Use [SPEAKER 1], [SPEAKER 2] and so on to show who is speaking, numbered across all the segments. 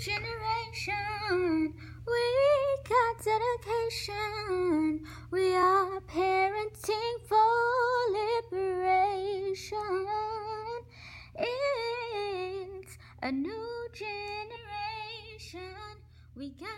[SPEAKER 1] generation. We got dedication. We are parenting for liberation. It's a new generation. We got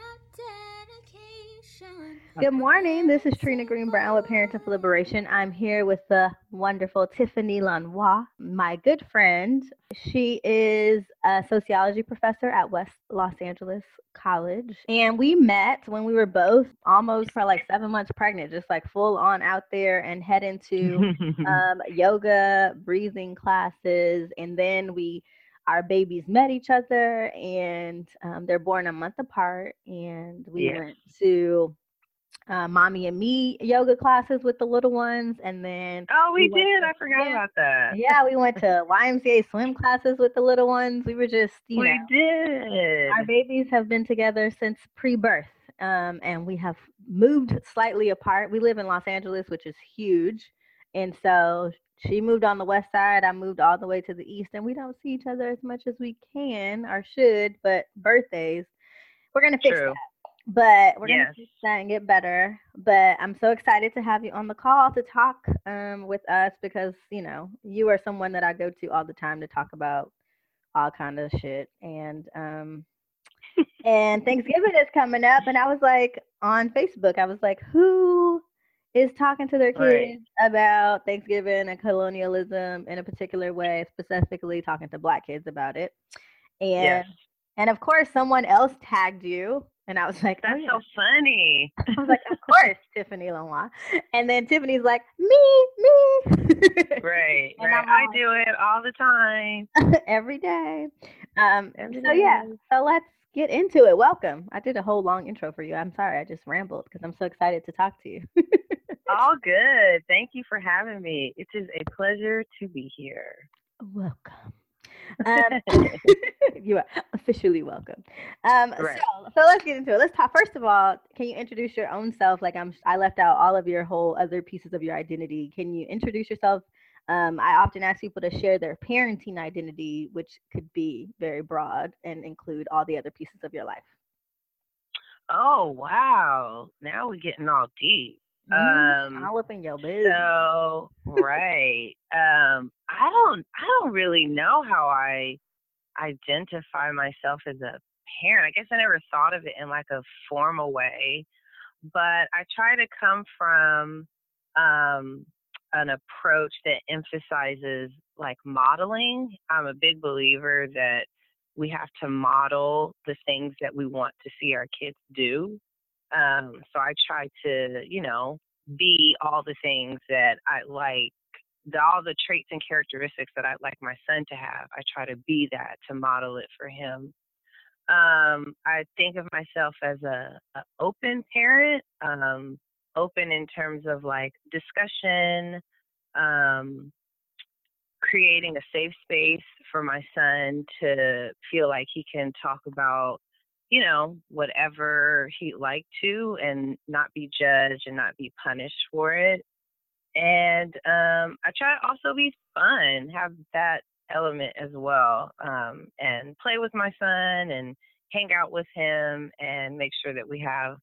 [SPEAKER 1] dedication.
[SPEAKER 2] Good morning. This is Trina Greene Brown with Parents for Liberation. I'm here with the wonderful Tiffany Lanois, my good friend. She is a sociology professor at West Los Angeles College. And we met when we were both almost for like seven months pregnant, just like full on out there and head into um, yoga, breathing classes. And then we our babies met each other and um, they're born a month apart and we
[SPEAKER 3] Yes.
[SPEAKER 2] went to uh, mommy and me yoga classes with the little ones and then
[SPEAKER 3] Oh, we
[SPEAKER 2] We
[SPEAKER 3] did.
[SPEAKER 2] to-
[SPEAKER 3] I forgot
[SPEAKER 2] yeah.
[SPEAKER 3] about that.
[SPEAKER 2] yeah we went to ymca swim classes with the little ones we were just you
[SPEAKER 3] we
[SPEAKER 2] know
[SPEAKER 3] did.
[SPEAKER 2] our babies have been together since pre-birth um, and we have moved slightly apart we live in los angeles which is huge and so she moved on the west side i moved all the way to the east and we don't see each other as much as we can or should but birthdays we're gonna fix
[SPEAKER 3] True.
[SPEAKER 2] that but we're gonna fix that and get better but i'm so excited to have you on the call to talk um, with us because you know you are someone that i go to all the time to talk about all kind of shit and um and Thanksgiving is coming up, and I was like on Facebook, I was like, who is talking to their kids
[SPEAKER 3] Right.
[SPEAKER 2] about Thanksgiving and colonialism in a particular way, specifically talking to black kids about it. And
[SPEAKER 3] Yes.
[SPEAKER 2] and of course someone else tagged you. And I was like, oh,
[SPEAKER 3] That's
[SPEAKER 2] yeah.
[SPEAKER 3] so funny.
[SPEAKER 2] I was like, of course, Tiffany Lanois. And then Tiffany's like, me, me.
[SPEAKER 3] Right.
[SPEAKER 2] And
[SPEAKER 3] right.
[SPEAKER 2] I'm
[SPEAKER 3] I do it all the time.
[SPEAKER 2] every day. Um,
[SPEAKER 3] Every
[SPEAKER 2] so yeah, so let's get into it. Welcome. I did a whole long intro for you. I'm sorry, I just rambled because I'm so excited to talk to you.
[SPEAKER 3] All good. Thank you for having me. It is a pleasure to be here.
[SPEAKER 2] welcome. Um, you are officially welcome. Um,
[SPEAKER 3] Right.
[SPEAKER 2] so, so let's get into it. Let's talk. First of all, can you introduce your own self? Like I'm, I left out all of your whole other pieces of your identity. Can you introduce yourself? Um, I often ask people to share their parenting identity, which could be very broad and include all the other pieces of your life.
[SPEAKER 3] Oh wow. Now we're getting all deep.
[SPEAKER 2] Mhm.
[SPEAKER 3] Um
[SPEAKER 2] all up in your business.
[SPEAKER 3] So right. Um, I don't I don't really know how I identify myself as a parent. I guess I never thought of it in like a formal way, but I try to come from um an approach that emphasizes like modeling. I'm a big believer that we have to model the things that we want to see our kids do. Um, so I try to, you know, be all the things that I like, the, all the traits and characteristics that I'd like my son to have. I try to be that to model it for him. Um, I think of myself as a, a open parent, um, open in terms of like discussion, um, creating a safe space for my son to feel like he can talk about you know, whatever he'd like to and not be judged and not be punished for it. And um, I try to also be fun, have that element as well, um, and play with my son and hang out with him and make sure that we have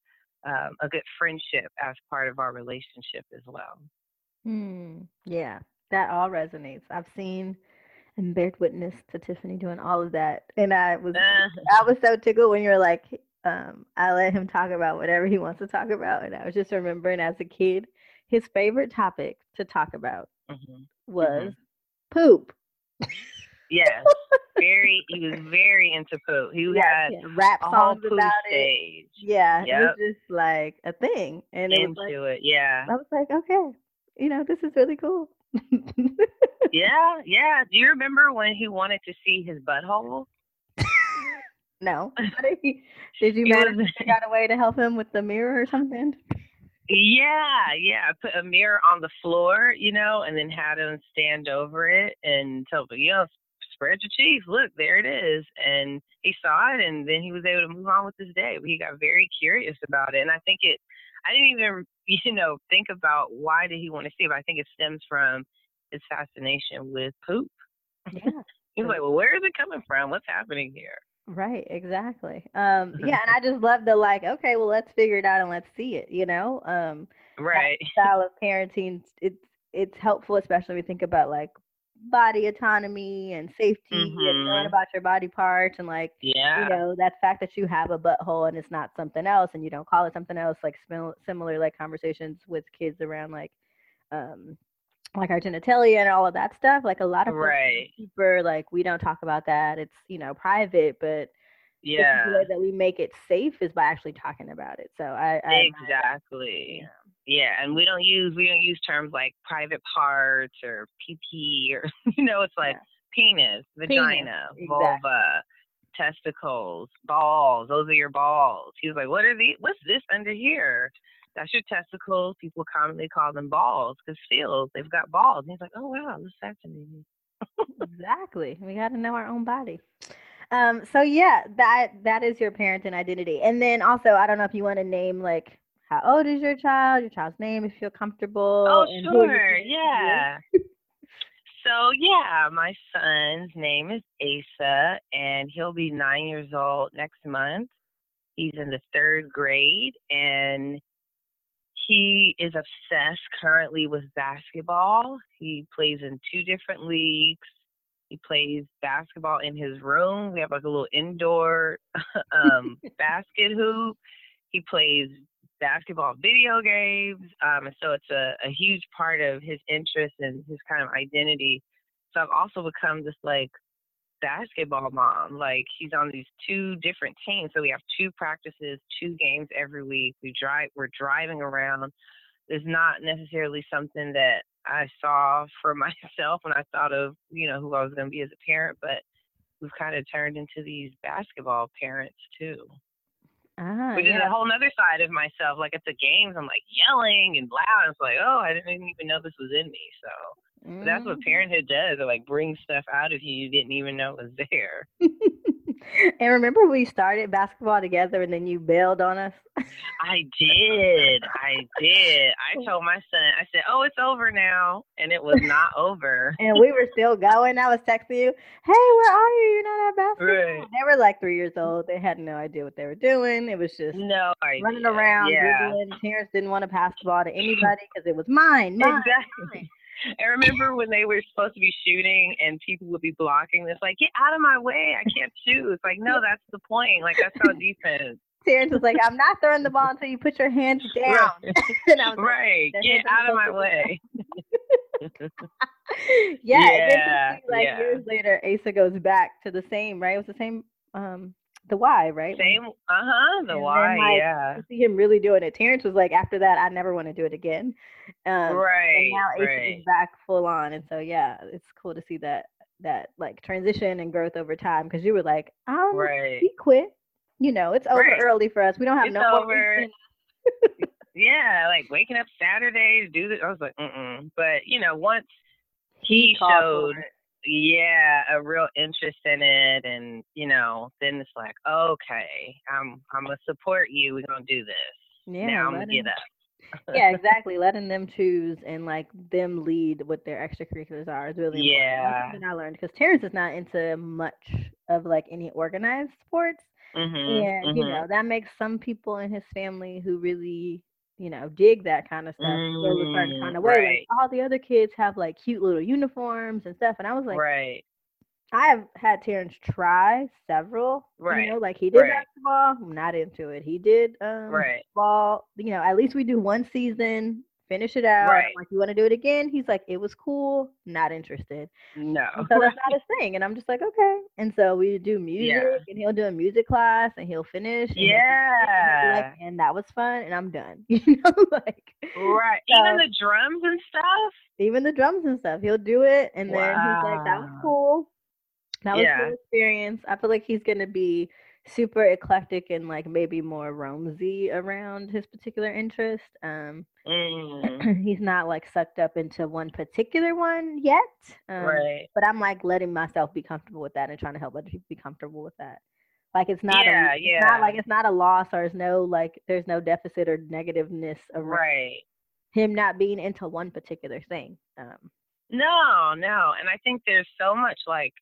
[SPEAKER 3] um, a good friendship as part of our relationship as well.
[SPEAKER 2] Hmm. Yeah, that all resonates. I've seen and bared witness to Tiffany doing all of that, and I was I was so tickled when you were like, um, I let him talk about whatever he wants to talk about, and I was just remembering as a kid, his favorite topic to talk about
[SPEAKER 3] Mhm.
[SPEAKER 2] was poop.
[SPEAKER 3] yeah. very. He was very into poop. He
[SPEAKER 2] Yeah,
[SPEAKER 3] had
[SPEAKER 2] yeah, rap songs
[SPEAKER 3] poop
[SPEAKER 2] about it.
[SPEAKER 3] stage
[SPEAKER 2] Yeah, it was just like a thing, and it was like
[SPEAKER 3] into it. Yeah.
[SPEAKER 2] I was like, okay, you know, this is really cool.
[SPEAKER 3] Yeah, yeah. Do you remember when he wanted to see his butthole?
[SPEAKER 2] no, did, he, did you manage to figure out a way to help him with the mirror or something?
[SPEAKER 3] Yeah, yeah. I put a mirror on the floor, you know, and then had him stand over it and tell him, you know, spread your cheeks. Look, there it is. And he saw it, and then he was able to move on with his day. But he got very curious about it, and I think it. I didn't even, you know, think about why did he want to see it. But I think it stems from his fascination with poop.
[SPEAKER 2] Yeah.
[SPEAKER 3] He was like, well, where is it coming from? What's happening here?
[SPEAKER 2] Right, exactly. Um, yeah, and I just love the like, okay, well, let's figure it out and let's see it, you know? Um,
[SPEAKER 3] right.
[SPEAKER 2] style of parenting, it's it's helpful, especially when we think about like body autonomy and safety and knowing
[SPEAKER 3] Mhm.
[SPEAKER 2] about your body parts and like
[SPEAKER 3] Yeah.
[SPEAKER 2] you know that fact that you have a butthole and it's not something else and you don't call it something else like simil- similar like conversations with kids around like um like our genitalia and all of that stuff like a lot of
[SPEAKER 3] Right.
[SPEAKER 2] super like we don't talk about that it's you know private but is the
[SPEAKER 3] Yeah.
[SPEAKER 2] way that we make it safe is by actually talking about it so i, I
[SPEAKER 3] Exactly. Yeah, and we don't use we don't use terms like private parts or PP or you know, it's like
[SPEAKER 2] Yeah.
[SPEAKER 3] penis, vagina,
[SPEAKER 2] exactly.
[SPEAKER 3] vulva, testicles, balls. Those are your balls. He was like, "What are these? What's this under here?" That's your testicles. People commonly call them balls because feels they've got balls. And he's like, "Oh wow, that's fascinating."
[SPEAKER 2] exactly we got to know our own body um so yeah that that is your parenting identity and then also i don't know if you want to name like how old is your child your child's name if you feel comfortable
[SPEAKER 3] Oh
[SPEAKER 2] and who are your
[SPEAKER 3] sure,
[SPEAKER 2] parents to you.
[SPEAKER 3] yeah. so yeah, my son's name is Asa, and he'll be nine years old next month. He's in the third grade, and he is obsessed currently with basketball. He plays in two different leagues. He plays basketball in his room. We have like a little indoor um, basket hoop. He plays basketball video games. Um, and so it's a, a huge part of his interest and his kind of identity. So I've also become this like basketball mom. Like he's on these two different teams. So we have two practices, two games every week. We drive we're driving around. It's not necessarily something that I saw for myself when I thought of, you know, who I was gonna be as a parent, but we've kind of turned into these basketball parents too
[SPEAKER 2] ah,
[SPEAKER 3] which is a whole nother side of myself. Like at the games, I'm like yelling and loud. It's like, oh, I didn't even know this was in me. So but that's what
[SPEAKER 2] Mhm.
[SPEAKER 3] parenthood does. It like brings stuff out of you you didn't even know was there.
[SPEAKER 2] and remember we started basketball together and then you bailed on us
[SPEAKER 3] I did. I did. I told my son, I said, oh, it's over now, and it was not over.
[SPEAKER 2] and we were still going i was texting you hey where are you you're not at basketball
[SPEAKER 3] Right.
[SPEAKER 2] they were like three years old they had no idea what they were doing it was just
[SPEAKER 3] No idea.
[SPEAKER 2] running around
[SPEAKER 3] Yeah.
[SPEAKER 2] Terrence didn't want to pass the ball to anybody because it was mine. mine
[SPEAKER 3] Exactly.
[SPEAKER 2] mine.
[SPEAKER 3] I remember when they were supposed to be shooting and people would be blocking this, like, get out of my way. I can't shoot. It's like, no, that's the point. Like, that's how defense.
[SPEAKER 2] Terrence was like, "I'm not throwing the ball until you put your hands down."
[SPEAKER 3] Right.
[SPEAKER 2] and I like,
[SPEAKER 3] right. Get out of my way.
[SPEAKER 2] yeah,
[SPEAKER 3] Yeah,
[SPEAKER 2] like
[SPEAKER 3] yeah.
[SPEAKER 2] years later, Asa goes back to the same, right? It was the same, um, the Y, right?
[SPEAKER 3] Same. Uh huh. The
[SPEAKER 2] And then,
[SPEAKER 3] why.
[SPEAKER 2] like,
[SPEAKER 3] Yeah.
[SPEAKER 2] To see him really doing it. Terrence was like, after that, I never want to do it again. Um,
[SPEAKER 3] Right.
[SPEAKER 2] and now
[SPEAKER 3] right.
[SPEAKER 2] is back full on, and so yeah, it's cool to see that that like transition and growth over time because you were like, um,
[SPEAKER 3] Right.
[SPEAKER 2] he quit. You know, it's over
[SPEAKER 3] Right.
[SPEAKER 2] early for us. We don't have
[SPEAKER 3] It's
[SPEAKER 2] no
[SPEAKER 3] over. Yeah. Like waking up Saturday to do this. I was like, mm mm. But you know, once he
[SPEAKER 2] for
[SPEAKER 3] showed. Yeah, a real interest in it, and you know, then it's like, okay, I'm I'm gonna support you. We're gonna do this.
[SPEAKER 2] Yeah,
[SPEAKER 3] now I'm gonna get up.
[SPEAKER 2] yeah, exactly. Letting them choose and like them lead what their extracurriculars are is really.
[SPEAKER 3] Yeah.
[SPEAKER 2] Something I learned because Terrence is not into much of like any organized sports,
[SPEAKER 3] hmm
[SPEAKER 2] and you know that makes some people in his family who really you know dig that kind of stuff feel a certain
[SPEAKER 3] Mm,
[SPEAKER 2] kind of way.
[SPEAKER 3] right.
[SPEAKER 2] Like all the other kids have like cute little uniforms and stuff, and I was like,
[SPEAKER 3] right.
[SPEAKER 2] I have had Terrence try several.
[SPEAKER 3] Right.
[SPEAKER 2] You know, like he did
[SPEAKER 3] Right.
[SPEAKER 2] basketball. I'm not into it. He did um
[SPEAKER 3] Right.
[SPEAKER 2] ball. You know, at least we do one season, finish it out.
[SPEAKER 3] Right.
[SPEAKER 2] Like, you want to do it again? He's like, it was cool. Not interested.
[SPEAKER 3] No.
[SPEAKER 2] And so that's not his thing. And I'm just like, okay. And so we do music, and he'll do a music class, and he'll finish. and he'll and like,
[SPEAKER 3] Yeah.
[SPEAKER 2] and that was fun, and I'm done. You know, like
[SPEAKER 3] Right.
[SPEAKER 2] So-
[SPEAKER 3] Even the drums and stuff.
[SPEAKER 2] even the drums and stuff. He'll do it, and then he's like, "That was cool. That was a
[SPEAKER 3] Yeah.
[SPEAKER 2] good experience." I feel like he's gonna be super eclectic and like maybe more Romsey around his particular interest. Um,
[SPEAKER 3] Mm,
[SPEAKER 2] he's not like sucked up into one particular one yet. Um,
[SPEAKER 3] right.
[SPEAKER 2] But I'm like letting myself be comfortable with that and trying to help other people be comfortable with that. Like it's not
[SPEAKER 3] Yeah,
[SPEAKER 2] a, it's
[SPEAKER 3] yeah.
[SPEAKER 2] not like it's not a loss or it's no like there's no deficit or negativeness around
[SPEAKER 3] Right.
[SPEAKER 2] him not being into one particular thing. Um,
[SPEAKER 3] No, no. And I think there's so much like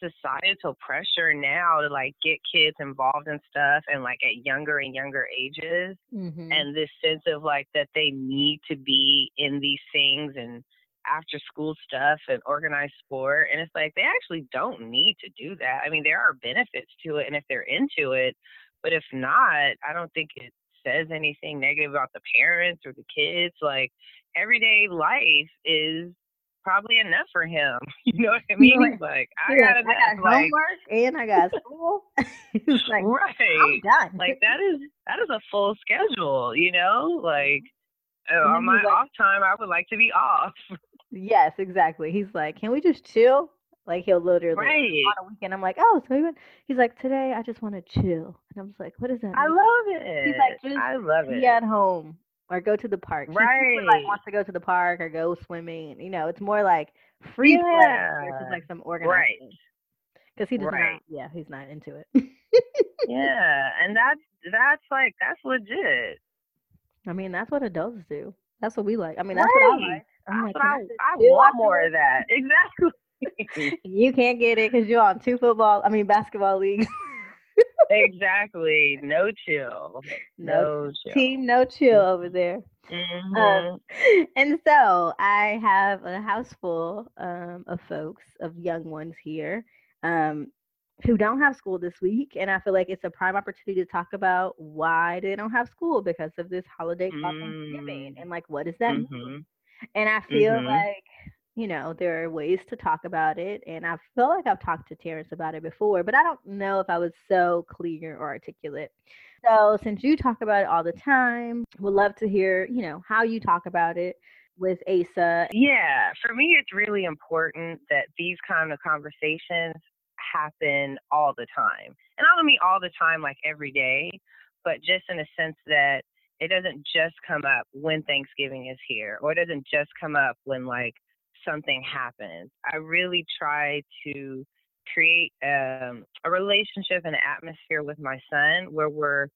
[SPEAKER 3] societal pressure now to like get kids involved in stuff and like at younger and younger ages
[SPEAKER 2] Mm-hmm.
[SPEAKER 3] and this sense of like that they need to be in these things and after school stuff and organized sport and it's like they actually don't need to do that. I mean there are benefits to it and if they're into it, but if not, I don't think it says anything negative about the parents or the kids. Like everyday life is probably enough for him. You know what I mean? He's like, I got
[SPEAKER 2] like,
[SPEAKER 3] enough.
[SPEAKER 2] I got
[SPEAKER 3] like,
[SPEAKER 2] homework and I got school. He's like, I'm
[SPEAKER 3] right.
[SPEAKER 2] done.
[SPEAKER 3] Like that is that is a full schedule, you know? Like uh, on my
[SPEAKER 2] like-
[SPEAKER 3] off time I would like to be off.
[SPEAKER 2] yes, exactly. He's like, can we just chill? Like he'll literally
[SPEAKER 3] Right.
[SPEAKER 2] on a weekend. I'm like, oh, so he went. He's like, today I just want to chill, and I'm just like, what does that
[SPEAKER 3] I
[SPEAKER 2] mean?
[SPEAKER 3] love it.
[SPEAKER 2] He's like, just
[SPEAKER 3] I love it.
[SPEAKER 2] Be at home or go to the park.
[SPEAKER 3] Right.
[SPEAKER 2] like wants to go to the park or go swimming. You know, it's more like free play versus like some organized.
[SPEAKER 3] Right.
[SPEAKER 2] Because he does
[SPEAKER 3] Right.
[SPEAKER 2] not. Yeah, he's not into it.
[SPEAKER 3] Yeah. And that's that's like that's legit.
[SPEAKER 2] I mean, that's what adults do. That's what we like. I mean, that's what I like. I'm like,
[SPEAKER 3] what I, I want more of that. Exactly.
[SPEAKER 2] You can't get it because you're on two football. I mean, basketball leagues.
[SPEAKER 3] exactly. No chill.
[SPEAKER 2] no
[SPEAKER 3] No chill.
[SPEAKER 2] team, no chill over there.
[SPEAKER 3] Mhm.
[SPEAKER 2] Um, and so I have a house full um, of folks, of young ones here, um, who don't have school this week, and I feel like it's a prime opportunity to talk about why they don't have school because of this holiday called Thanksgiving,
[SPEAKER 3] Mm.
[SPEAKER 2] and like what does that mean?
[SPEAKER 3] Mhm.
[SPEAKER 2] And I feel
[SPEAKER 3] Mhm.
[SPEAKER 2] like, you know, there are ways to talk about it. And I feel like I've talked to Terrence about it before, but I don't know if I was so clear or articulate. So since you talk about it all the time, would love to hear, you know, how you talk about it with Asa.
[SPEAKER 3] Yeah, for me, it's really important that these kind of conversations happen all the time. And I don't mean all the time, like every day, but just in a sense that it doesn't just come up when Thanksgiving is here, or it doesn't just come up when like something happens. I really try to create um, a relationship and atmosphere with my son where we're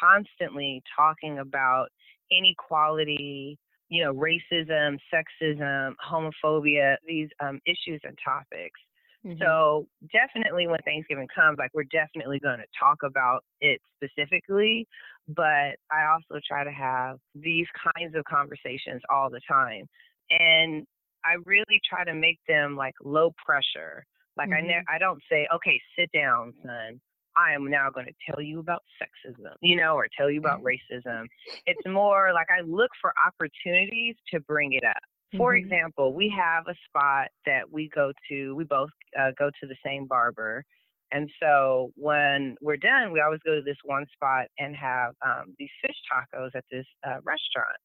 [SPEAKER 3] constantly talking about inequality, you know, racism, sexism, homophobia, these um, issues and topics.
[SPEAKER 2] Mhm.
[SPEAKER 3] So definitely when Thanksgiving comes, like we're definitely going to talk about it specifically, but I also try to have these kinds of conversations all the time. And I really try to make them like low pressure. Like I
[SPEAKER 2] Mhm.
[SPEAKER 3] ne- I don't say, "Okay, sit down, son. I am now going to tell you about sexism," you know, or tell you about racism. It's more like I look for opportunities to bring it up. For
[SPEAKER 2] Mhm.
[SPEAKER 3] example, we have a spot that we go to. We both uh, go to the same barber, and so when we're done, we always go to this one spot and have um, these fish tacos at this uh, restaurant.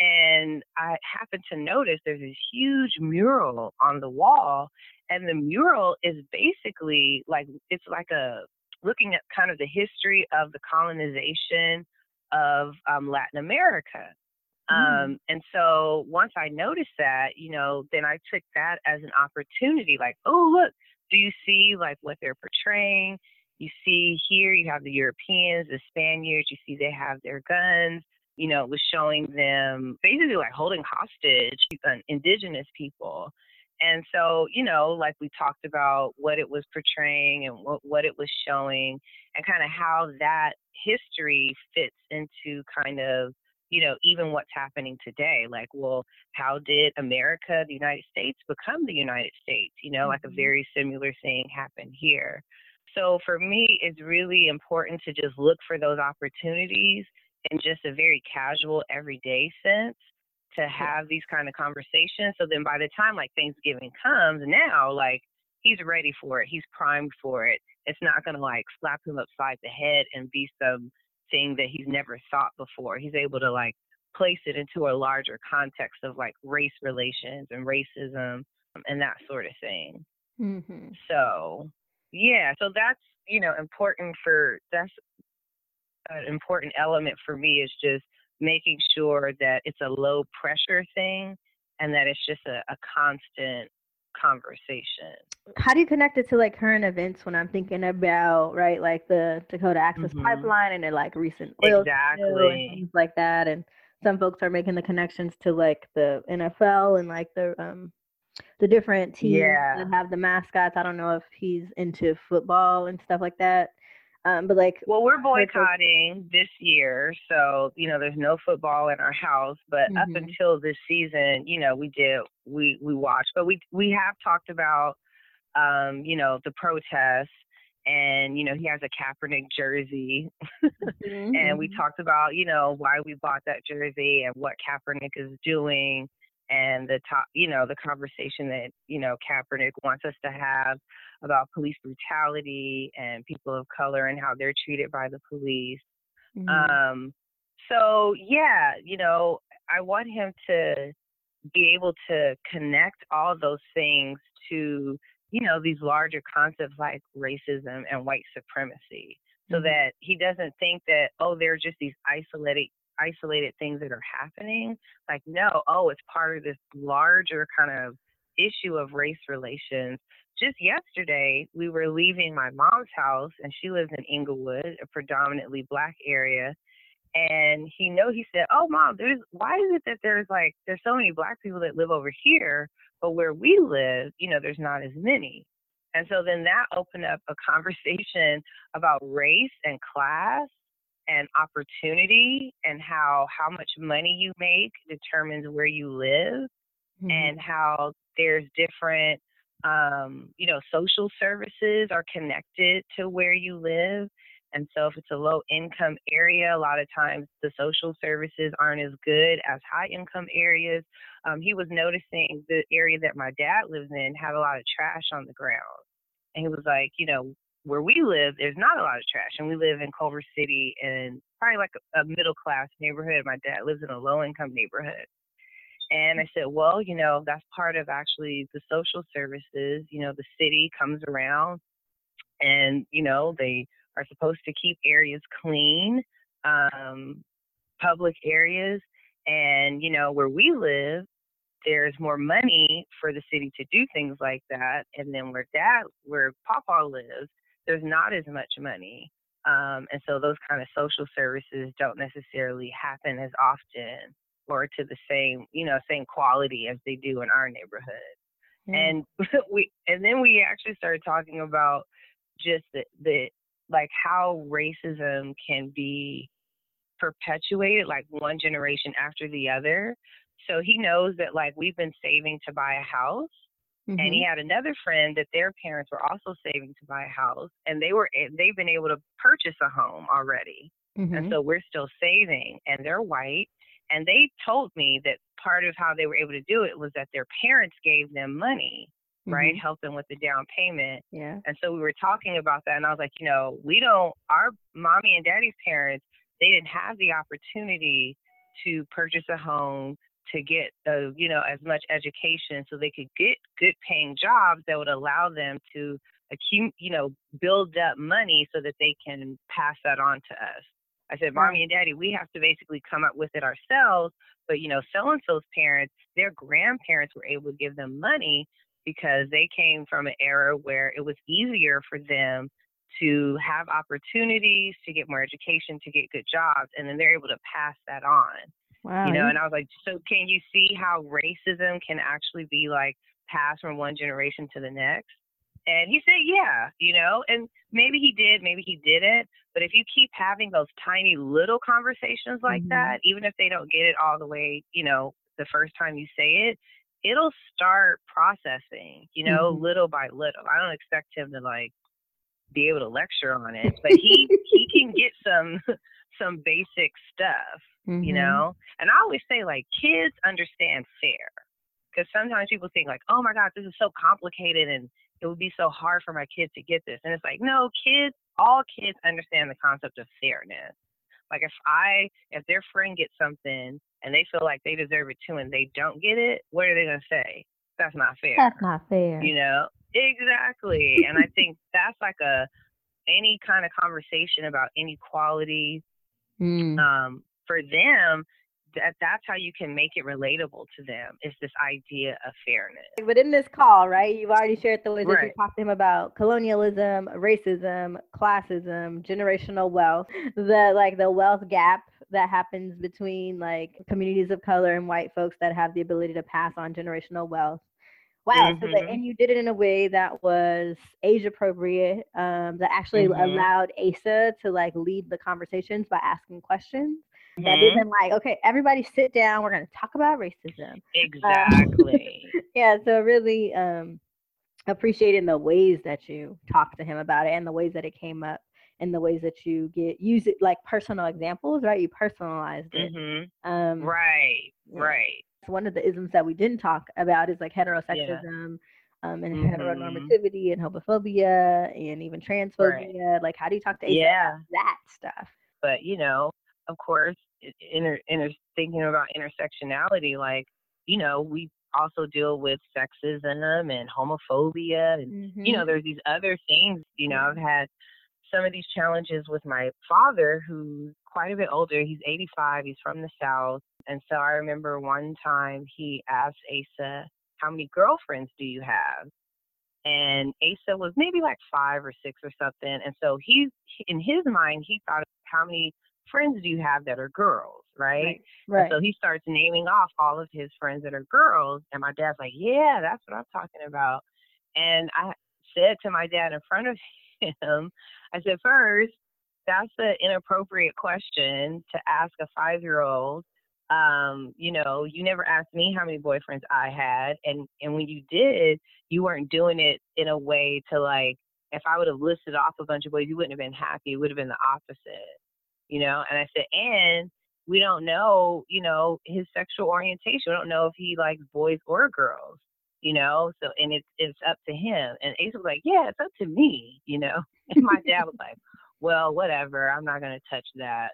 [SPEAKER 3] And I happened to notice there's this huge mural on the wall, and the mural is basically like it's like a looking at kind of the history of the colonization of um, Latin America.
[SPEAKER 2] Mm.
[SPEAKER 3] Um, and so once I noticed that, you know, then I took that as an opportunity, like, oh, look, do you see like what they're portraying? You see here, you have the Europeans, the Spaniards, you see they have their guns. You know, was showing them basically like holding hostage uh, indigenous people. And so, you know, like we talked about what it was portraying and what, what it was showing and kind of how that history fits into kind of you know, even what's happening today. Like, well, how did America, the United States, become the United States? You know, like a
[SPEAKER 2] Mhm.
[SPEAKER 3] very similar thing happened here. So for me, it's really important to just look for those opportunities in just a very casual, everyday sense to have these kind of conversations. So then by the time like Thanksgiving comes now, like he's ready for it. He's primed for it. It's not going to like slap him upside the head and be some thing that he's never thought before. He's able to like place it into a larger context of like race relations and racism and that sort of thing.
[SPEAKER 2] Mhm.
[SPEAKER 3] So, yeah, so that's, you know, important for that's an important element for me is just making sure that it's a low pressure thing and that it's just a, a constant conversation.
[SPEAKER 2] How do you connect it to like current events when I'm thinking about right, like the Dakota Access
[SPEAKER 3] Mhm.
[SPEAKER 2] Pipeline and then like recent oil
[SPEAKER 3] Exactly.
[SPEAKER 2] things like that, and some folks are making the connections to like the NFL and like the um the different teams
[SPEAKER 3] Yeah.
[SPEAKER 2] that have the mascots. I don't know if he's into football and stuff like that. Um, but like,
[SPEAKER 3] Well, we're boycotting this year, so you know, there's no football in our house. But up
[SPEAKER 2] Mhm.
[SPEAKER 3] until this season, you know, we did we we watched, but we we have talked about, um, you know, the protests, and you know, he has a Kaepernick jersey, and we
[SPEAKER 2] Mhm.
[SPEAKER 3] talked about you know why we bought that jersey and what Kaepernick is doing, and the top, you know, the conversation that you know Kaepernick wants us to have about police brutality and people of color and how they're treated by the police.
[SPEAKER 2] Mhm.
[SPEAKER 3] Um, so yeah, you know, I want him to be able to connect all those things to, you know, these larger concepts like racism and white supremacy. So
[SPEAKER 2] Mhm.
[SPEAKER 3] that he doesn't think that, oh, they're just these isolated isolated things that are happening. Like, no, oh, it's part of this larger kind of issue of race relations just yesterday we were leaving my mom's house and she lives in Inglewood, a predominantly black area. And he know he said, Oh mom, there's why is it that there's like there's so many black people that live over here, but where we live, you know, there's not as many. And so then that opened up a conversation about race and class and opportunity and how how much money you make determines where you live
[SPEAKER 2] Mhm.
[SPEAKER 3] and how there's different um, you know social services are connected to where you live. And so if it's a low income area a lot of times the social services aren't as good as high income areas. Um, he was noticing the area that my dad lives in had a lot of trash on the ground. And he was like you know where we live there's not a lot of trash and we live in culver city and probably like a, a middle class neighborhood my dad lives in a low income neighborhood and I said, well, you know, that's part of actually the social services. You know, the city comes around and, you know, they are supposed to keep areas clean, um, public areas. And, you know, where we live, there's more money for the city to do things like that. And then where dad, where Papa lives, there's not as much money. Um, and so those kind of social services don't necessarily happen as often or to the same, you know, same quality as they do in our neighborhood.
[SPEAKER 2] Yeah.
[SPEAKER 3] And we and then we actually started talking about just the, the like how racism can be perpetuated like one generation after the other. So he knows that like we've been saving to buy a house and he
[SPEAKER 2] Mhm.
[SPEAKER 3] had another friend that their parents were also saving to buy a house and they were they've been able to purchase a home already and
[SPEAKER 2] Mhm.
[SPEAKER 3] so we're still saving and they're white and they told me that part of how they were able to do it was that their parents gave them money right
[SPEAKER 2] Mhm.
[SPEAKER 3] help them with the down payment
[SPEAKER 2] Yeah.
[SPEAKER 3] and so we were talking about that and i was like you know we don't our mommy and daddy's parents they didn't have the opportunity to purchase a home to get uh, you know as much education so they could get good paying jobs that would allow them to accumulate you know build up money so that they can pass that on to us. I said mommy and daddy we have to basically come up with it ourselves but you know so and so's parents their grandparents were able to give them money because they came from an era where it was easier for them to have opportunities to get more education to get good jobs and then they're able to pass that on
[SPEAKER 2] Wow.
[SPEAKER 3] you know and i was like so can you see how racism can actually be like passed from one generation to the next and he said yeah you know and maybe he did maybe he didn't but if you keep having those tiny little conversations like
[SPEAKER 2] Mhm.
[SPEAKER 3] that even if they don't get it all the way you know the first time you say it it'll start processing you know
[SPEAKER 2] Mhm.
[SPEAKER 3] little by little i don't expect him to like be able to lecture on it but he he can get some some basic stuff you
[SPEAKER 2] Mhm.
[SPEAKER 3] know? And i always say like kids understand fair. Because sometimes people think like oh my god this is so complicated and it would be so hard for my kids to get this. And it's like no kids all kids understand the concept of fairness. Like if i if their friend gets something and they feel like they deserve it too and they don't get it what are they going to say? That's not fair.
[SPEAKER 2] That's not fair.
[SPEAKER 3] you know? Exactly. And i think that's like a any kind of conversation about inequality
[SPEAKER 2] Mm.
[SPEAKER 3] um, for them that that's how you can make it relatable to them is this idea of fairness
[SPEAKER 2] But in this call, right, you've already shared the ways that you talked to him about colonialism, racism, classism, generational wealth, the like the wealth gap that happens between like communities of color and white folks that have the ability to pass on generational wealth. Wow. So that,
[SPEAKER 3] Mhm.
[SPEAKER 2] and you did it in a way that was age appropriate, um, that actually
[SPEAKER 3] Mhm.
[SPEAKER 2] allowed Asa to like lead the conversations by asking questions. That
[SPEAKER 3] Mhm.
[SPEAKER 2] isn't like, okay, everybody sit down. We're going to talk about racism.
[SPEAKER 3] Exactly.
[SPEAKER 2] Yeah. So really um, appreciating the ways that you talked to him about it and the ways that it came up and the ways that you get use it like personal examples, right? You personalized it.
[SPEAKER 3] mhm.
[SPEAKER 2] Um,
[SPEAKER 3] Right.
[SPEAKER 2] yeah.
[SPEAKER 3] Right.
[SPEAKER 2] One of the isms that we didn't talk about is like heterosexism um, and
[SPEAKER 3] Mhm.
[SPEAKER 2] heteronormativity and homophobia and even transphobia. Like, how do you talk to
[SPEAKER 3] Yeah.
[SPEAKER 2] about that stuff?
[SPEAKER 3] but you know, of course, inter, inter thinking about intersectionality, like you know, we also deal with sexism and homophobia, and you know, there's these other things. You know, I've had some of these challenges with my father, who's quite a bit older. He's 85. He's from the South, and so I remember one time he asked Asa, "How many girlfriends do you have?" and Asa was maybe like five or six or something. And so he's in his mind, he thought, how many friends do you have that are girls, right?
[SPEAKER 2] right, right.
[SPEAKER 3] So he starts naming off all of his friends that are girls, and my dad's like, "Yeah, that's what I'm talking about." And I said to my dad in front of him, I said, first, that's an inappropriate question to ask a five-year-old. Um, you know, you never asked me how many boyfriends I had, and and when you did, you weren't doing it in a way to like. If I would have listed off a bunch of boys, you wouldn't have been happy. It would have been the opposite, you know. And I said, and we don't know, you know, his sexual orientation. We don't know if he likes boys or girls, you know. So and it's it's up to him. And Ace was like, yeah, it's up to me, you know. And my dad was like, well, whatever. I'm not gonna touch that.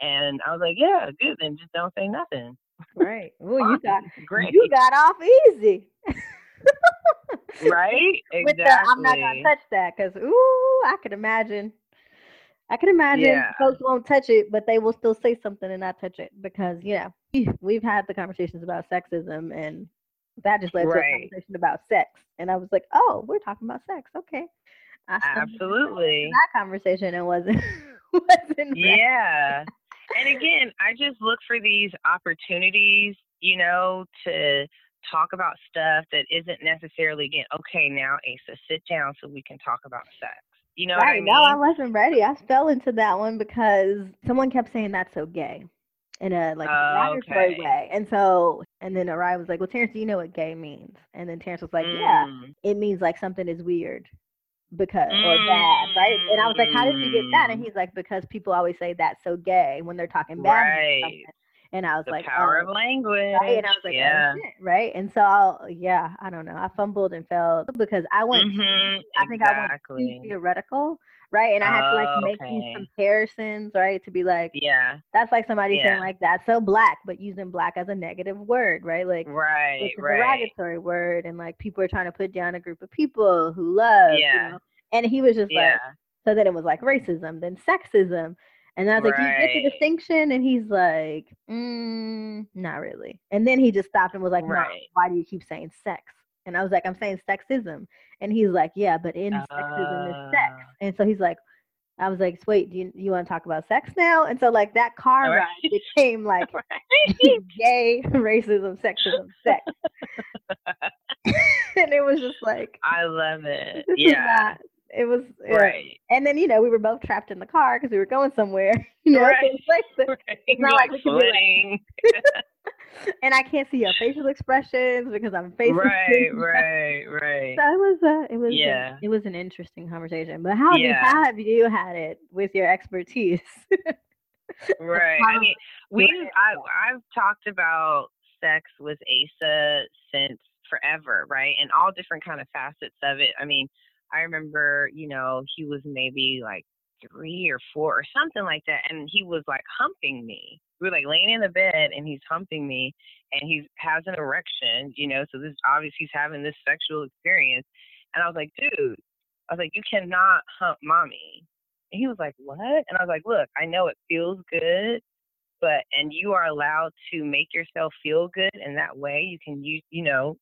[SPEAKER 3] And I was like, yeah, good. Then just don't say nothing.
[SPEAKER 2] right. Well, you got
[SPEAKER 3] Great,
[SPEAKER 2] you got off easy.
[SPEAKER 3] right?
[SPEAKER 2] With
[SPEAKER 3] Exactly.
[SPEAKER 2] the, I'm not gonna touch that because ooh, I could imagine. I can imagine
[SPEAKER 3] Yeah.
[SPEAKER 2] folks won't touch it, but they will still say something and not touch it because yeah, we've had the conversations about sexism and that just led to a conversation about sex, and I was like, oh, we're talking about sex, okay. I
[SPEAKER 3] Absolutely.
[SPEAKER 2] that conversation and wasn't wasn't
[SPEAKER 3] yeah and again i just look for these opportunities you know to talk about stuff that isn't necessarily again okay now asa sit down so we can talk about sex you know
[SPEAKER 2] right.
[SPEAKER 3] what i
[SPEAKER 2] No, I wasn't ready. I fell into that one because someone kept saying that's so gay in a like
[SPEAKER 3] Oh, okay.
[SPEAKER 2] way. And so, and then Orion was like, well, Terrence, do you know what gay means? And then Terrence was like, yeah,
[SPEAKER 3] Mm,
[SPEAKER 2] it means like something is weird because or bad, right? And I was like, how did you get that? And
[SPEAKER 3] Mm.
[SPEAKER 2] he's like, because people always say that's so gay when they're talking bad. about
[SPEAKER 3] right.
[SPEAKER 2] And I was
[SPEAKER 3] the
[SPEAKER 2] like,
[SPEAKER 3] power
[SPEAKER 2] oh,
[SPEAKER 3] of language
[SPEAKER 2] right? And I was like, oh,
[SPEAKER 3] yeah
[SPEAKER 2] shit, right? And so, I'll, yeah, I don't know. I fumbled and fell because I went.
[SPEAKER 3] Mhm,
[SPEAKER 2] I think I went too
[SPEAKER 3] exactly
[SPEAKER 2] theoretical, right? And I had to like
[SPEAKER 3] Oh,
[SPEAKER 2] make these comparisons, right? To be like,
[SPEAKER 3] yeah
[SPEAKER 2] that's like somebody saying like that's so black, but using black as a negative word, right? Like
[SPEAKER 3] right
[SPEAKER 2] it's a
[SPEAKER 3] right
[SPEAKER 2] derogatory word, and like people are trying to put down a group of people who love, you
[SPEAKER 3] Yeah.
[SPEAKER 2] know? And he was just
[SPEAKER 3] yeah
[SPEAKER 2] like, so then it was like racism, then sexism. And I was like, Do you get the distinction? And he's like, mm, not really. And then he just stopped and was like, No, why do you keep saying sex? And I was like, I'm saying sexism. And he's like, Yeah, but in sexism is sex.
[SPEAKER 3] Ah.
[SPEAKER 2] And so he's like, I was like, wait, do you, you want to talk about sex now? And so like that car
[SPEAKER 3] Right.
[SPEAKER 2] ride became like
[SPEAKER 3] right
[SPEAKER 2] gay, racism, sexism, sex. and it was just like,
[SPEAKER 3] I love it. Yeah.
[SPEAKER 2] It was.
[SPEAKER 3] Right.
[SPEAKER 2] And then, you know, we were both trapped in the car because we were going somewhere. You know,
[SPEAKER 3] Right.
[SPEAKER 2] it's like
[SPEAKER 3] right.
[SPEAKER 2] not
[SPEAKER 3] like
[SPEAKER 2] like we could be like- and I can't see your facial expressions because I'm facing
[SPEAKER 3] right, right, right.
[SPEAKER 2] So it was a, it was, a-
[SPEAKER 3] Yeah.
[SPEAKER 2] it was an interesting conversation. But how,
[SPEAKER 3] Yeah.
[SPEAKER 2] how have you had it with your expertise?
[SPEAKER 3] Right. I mean, we I I've talked about sex with Asa since forever, right? And all different kind of facets of it. I mean, I remember, you know, he was maybe like three or four or something like that, and he was like humping me. We were like laying in the bed, and he's humping me, and he has an erection, you know. So this obviously he's having this sexual experience, and I was like, dude, I was like, you cannot hump mommy. And he was like, what? And I was like, look, I know it feels good, but and you are allowed to make yourself feel good, and that way you can use, you know,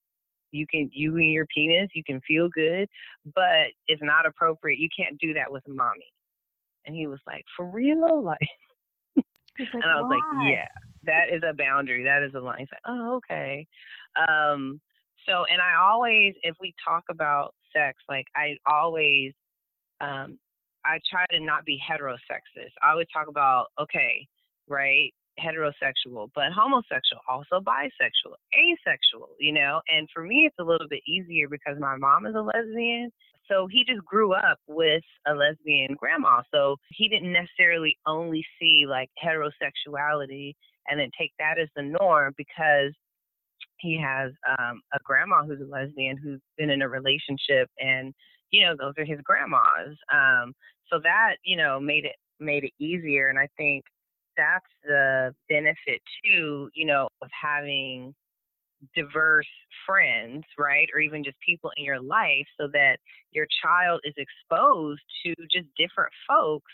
[SPEAKER 3] you can you and your penis, you can feel good, but it's not appropriate. You can't do that with mommy. And he was like, for real, like,
[SPEAKER 2] like,
[SPEAKER 3] and I was like, yeah, that is a boundary. That is a line. He's like, oh, okay. Um, so and I always if we talk about sex, like I always um I try to not be heterosexist. I always talk about, okay, right, heterosexual, but homosexual, also bisexual, asexual, you know? And for me, it's a little bit easier because my mom is a lesbian. So he just grew up with a lesbian grandma. So he didn't necessarily only see like heterosexuality and then take that as the norm because he has um, a grandma who's a lesbian who's been in a relationship and you know those are his grandmas um, so that you know made it made it easier and i think that's the benefit too you know of having diverse friends right or even just people in your life so that your child is exposed to just different folks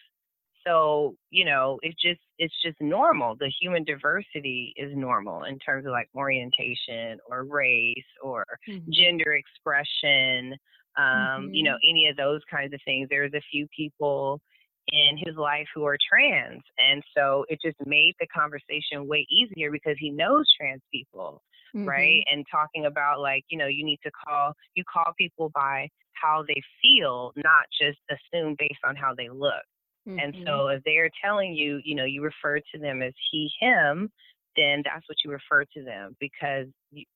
[SPEAKER 3] so you know it's just it's just normal the human diversity is normal in terms of like orientation or race or mm-hmm. gender expression um mm-hmm. you know mm-hmm. any of those kinds of things there's a few people in his life who are trans and so it just made the conversation way easier because he knows trans people mm-hmm. right and talking about like you know you need to call you call people by how they feel not just assume based on how they look Mm-hmm. And so if they're telling you, you know, you refer to them as he, him, then that's what you refer to them because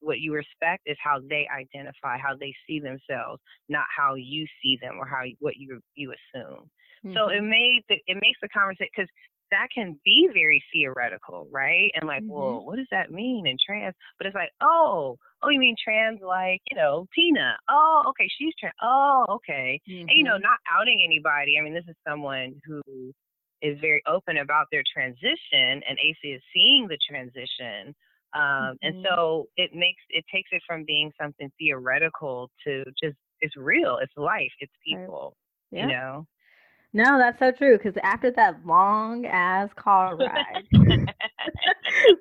[SPEAKER 3] what you respect is how they identify, how they see themselves, not how you see them or how what you you assume. Mm-hmm. So it made the, it makes the conversation because that can be very theoretical, right? And like, mm-hmm. well, what does that mean in trans? But it's like, oh, oh, you mean trans like, you know, Tina. Oh, okay, she's trans. Oh, okay. Mm-hmm. And, you know, mm-hmm. not outing anybody. I mean, this is someone who is very open about their transition and Asa is seeing the transition. Um, mm-hmm. and so it makes it takes it from being something theoretical to just it's real, it's life, it's people. Right. Yeah. You know?
[SPEAKER 2] No, that's so true. Because after that long ass car ride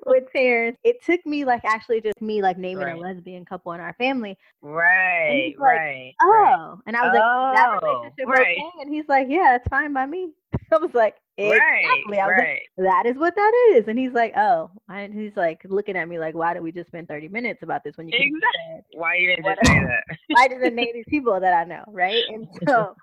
[SPEAKER 2] with Terrence, it took me like actually just me like naming right. a lesbian couple in our family.
[SPEAKER 3] Right, like, right.
[SPEAKER 2] Oh,
[SPEAKER 3] right.
[SPEAKER 2] and I was oh, like, that oh, relationship right. okay? And he's like, yeah, it's fine by me. I was like, exactly. I was right. like, that is what that is. And he's like, oh, and he's like looking at me like, why did we just spend 30 minutes about this when you
[SPEAKER 3] exactly. Why you didn't just say that?
[SPEAKER 2] why didn't name these people that I know, right? And so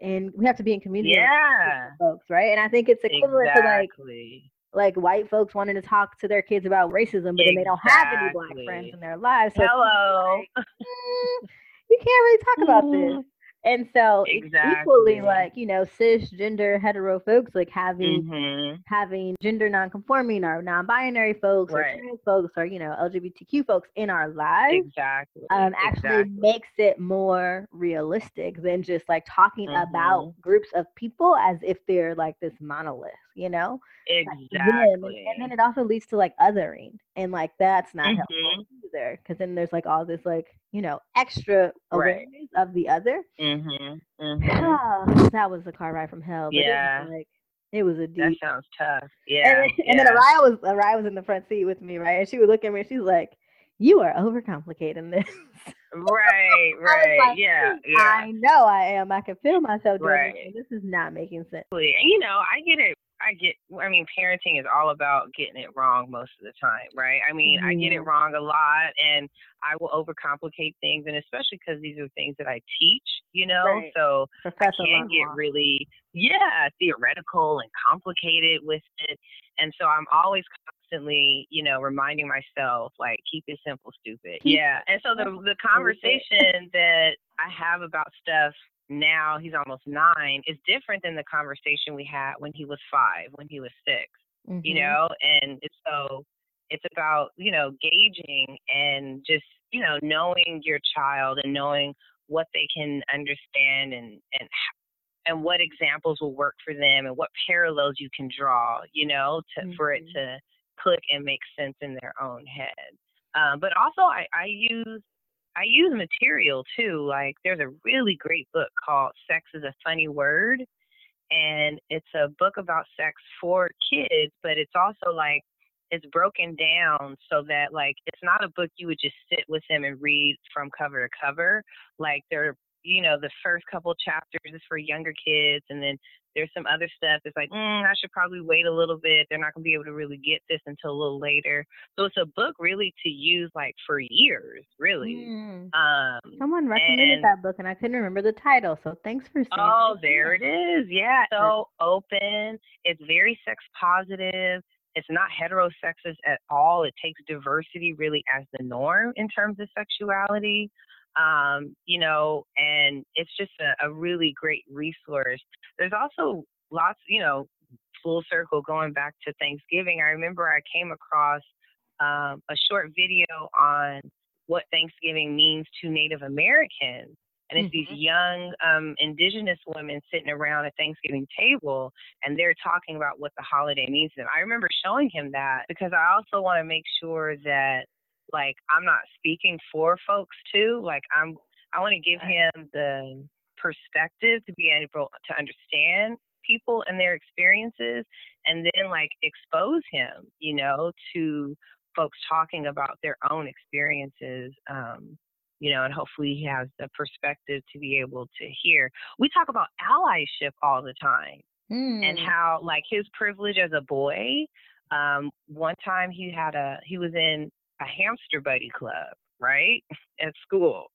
[SPEAKER 2] and we have to be in community
[SPEAKER 3] yeah
[SPEAKER 2] folks right and i think it's equivalent exactly. to like like white folks wanting to talk to their kids about racism but exactly. then they don't have any black friends in their lives
[SPEAKER 3] so hello
[SPEAKER 2] like, mm, you can't really talk about this. And so exactly. equally like, you know, cisgender hetero folks like having mm-hmm. having gender nonconforming or non-binary folks right. or trans folks or, you know, LGBTQ folks in our lives.
[SPEAKER 3] Exactly.
[SPEAKER 2] Um actually exactly. makes it more realistic than just like talking mm-hmm. about groups of people as if they're like this monolith, you know?
[SPEAKER 3] Exactly.
[SPEAKER 2] and then it also leads to like othering. And like that's not mm-hmm. helpful either. Cause then there's like all this like, you know, extra awareness right. of the other.
[SPEAKER 3] Mm-hmm. Mm-hmm.
[SPEAKER 2] that was a car ride from hell. yeah. It was like it was a deep.
[SPEAKER 3] That sounds tough. Yeah.
[SPEAKER 2] And, then,
[SPEAKER 3] yeah.
[SPEAKER 2] then Araya was Araya was in the front seat with me, right? And she would look at me and she's like, "You are overcomplicating this."
[SPEAKER 3] right, right, like, yeah, yeah.
[SPEAKER 2] I know I am. I can feel myself doing right. it. This is not making sense.
[SPEAKER 3] And you know, I get it I get, I mean, parenting is all about getting it wrong most of the time, right? I mean, mm-hmm. I get it mm-hmm. wrong a lot and I will overcomplicate things. And especially because these are things that I teach, you know, right. so I can get really, yeah, theoretical and complicated with it. And so I'm always constantly, you know, reminding myself, like, keep it simple, stupid. Keep yeah. And so the, the conversation that I have about stuff now he's almost nine is different than the conversation we had when he was five, when he was 6 mm-hmm. you know, and it's so it's about, you know, gauging and just, you know, knowing your child and knowing what they can understand and, and, and what examples will work for them and what parallels you can draw, you know, to, mm-hmm. for it mm-hmm. to click and make sense in their own head. Um, but also I, I use I use material too. Like there's a really great book called Sex is a Funny Word. And it's a book about sex for kids, but it's also like it's broken down so that like it's not a book you would just sit with them and read from cover to cover. Like there you know, the first couple chapters is for younger kids, and then there's some other stuff that's like, mm, I should probably wait a little bit. They're not gonna be able to really get this until a little later. So it's a book really to use like for years, really.
[SPEAKER 2] Mm.
[SPEAKER 3] Um,
[SPEAKER 2] Someone recommended
[SPEAKER 3] and-
[SPEAKER 2] that book and I couldn't remember the title, so thanks for saying
[SPEAKER 3] Oh, there it is. Yeah. So open. It's very sex positive. It's not heterosexist at all. It takes diversity really as the norm in terms of sexuality. Um, you know, and it's just a, a really great resource. There's also lots, you know, full circle going back to Thanksgiving. I remember I came across um, a short video on what Thanksgiving means to Native Americans and it's these young um, indigenous women sitting around a Thanksgiving table, and they're talking about what the holiday means to them. I remember showing him that because I also want to make sure that, like, I'm not speaking for folks too. Like, I'm, I want to give him the perspective to be able to understand people and their experiences, and then like expose him, you know, to folks talking about their own experiences. Um, you know, and hopefully he has the perspective to be able to hear. We talk about allyship all the time and
[SPEAKER 2] Mm.
[SPEAKER 3] how like his privilege as a boy. Um, one time he had a he was in a hamster buddy club, right? At school.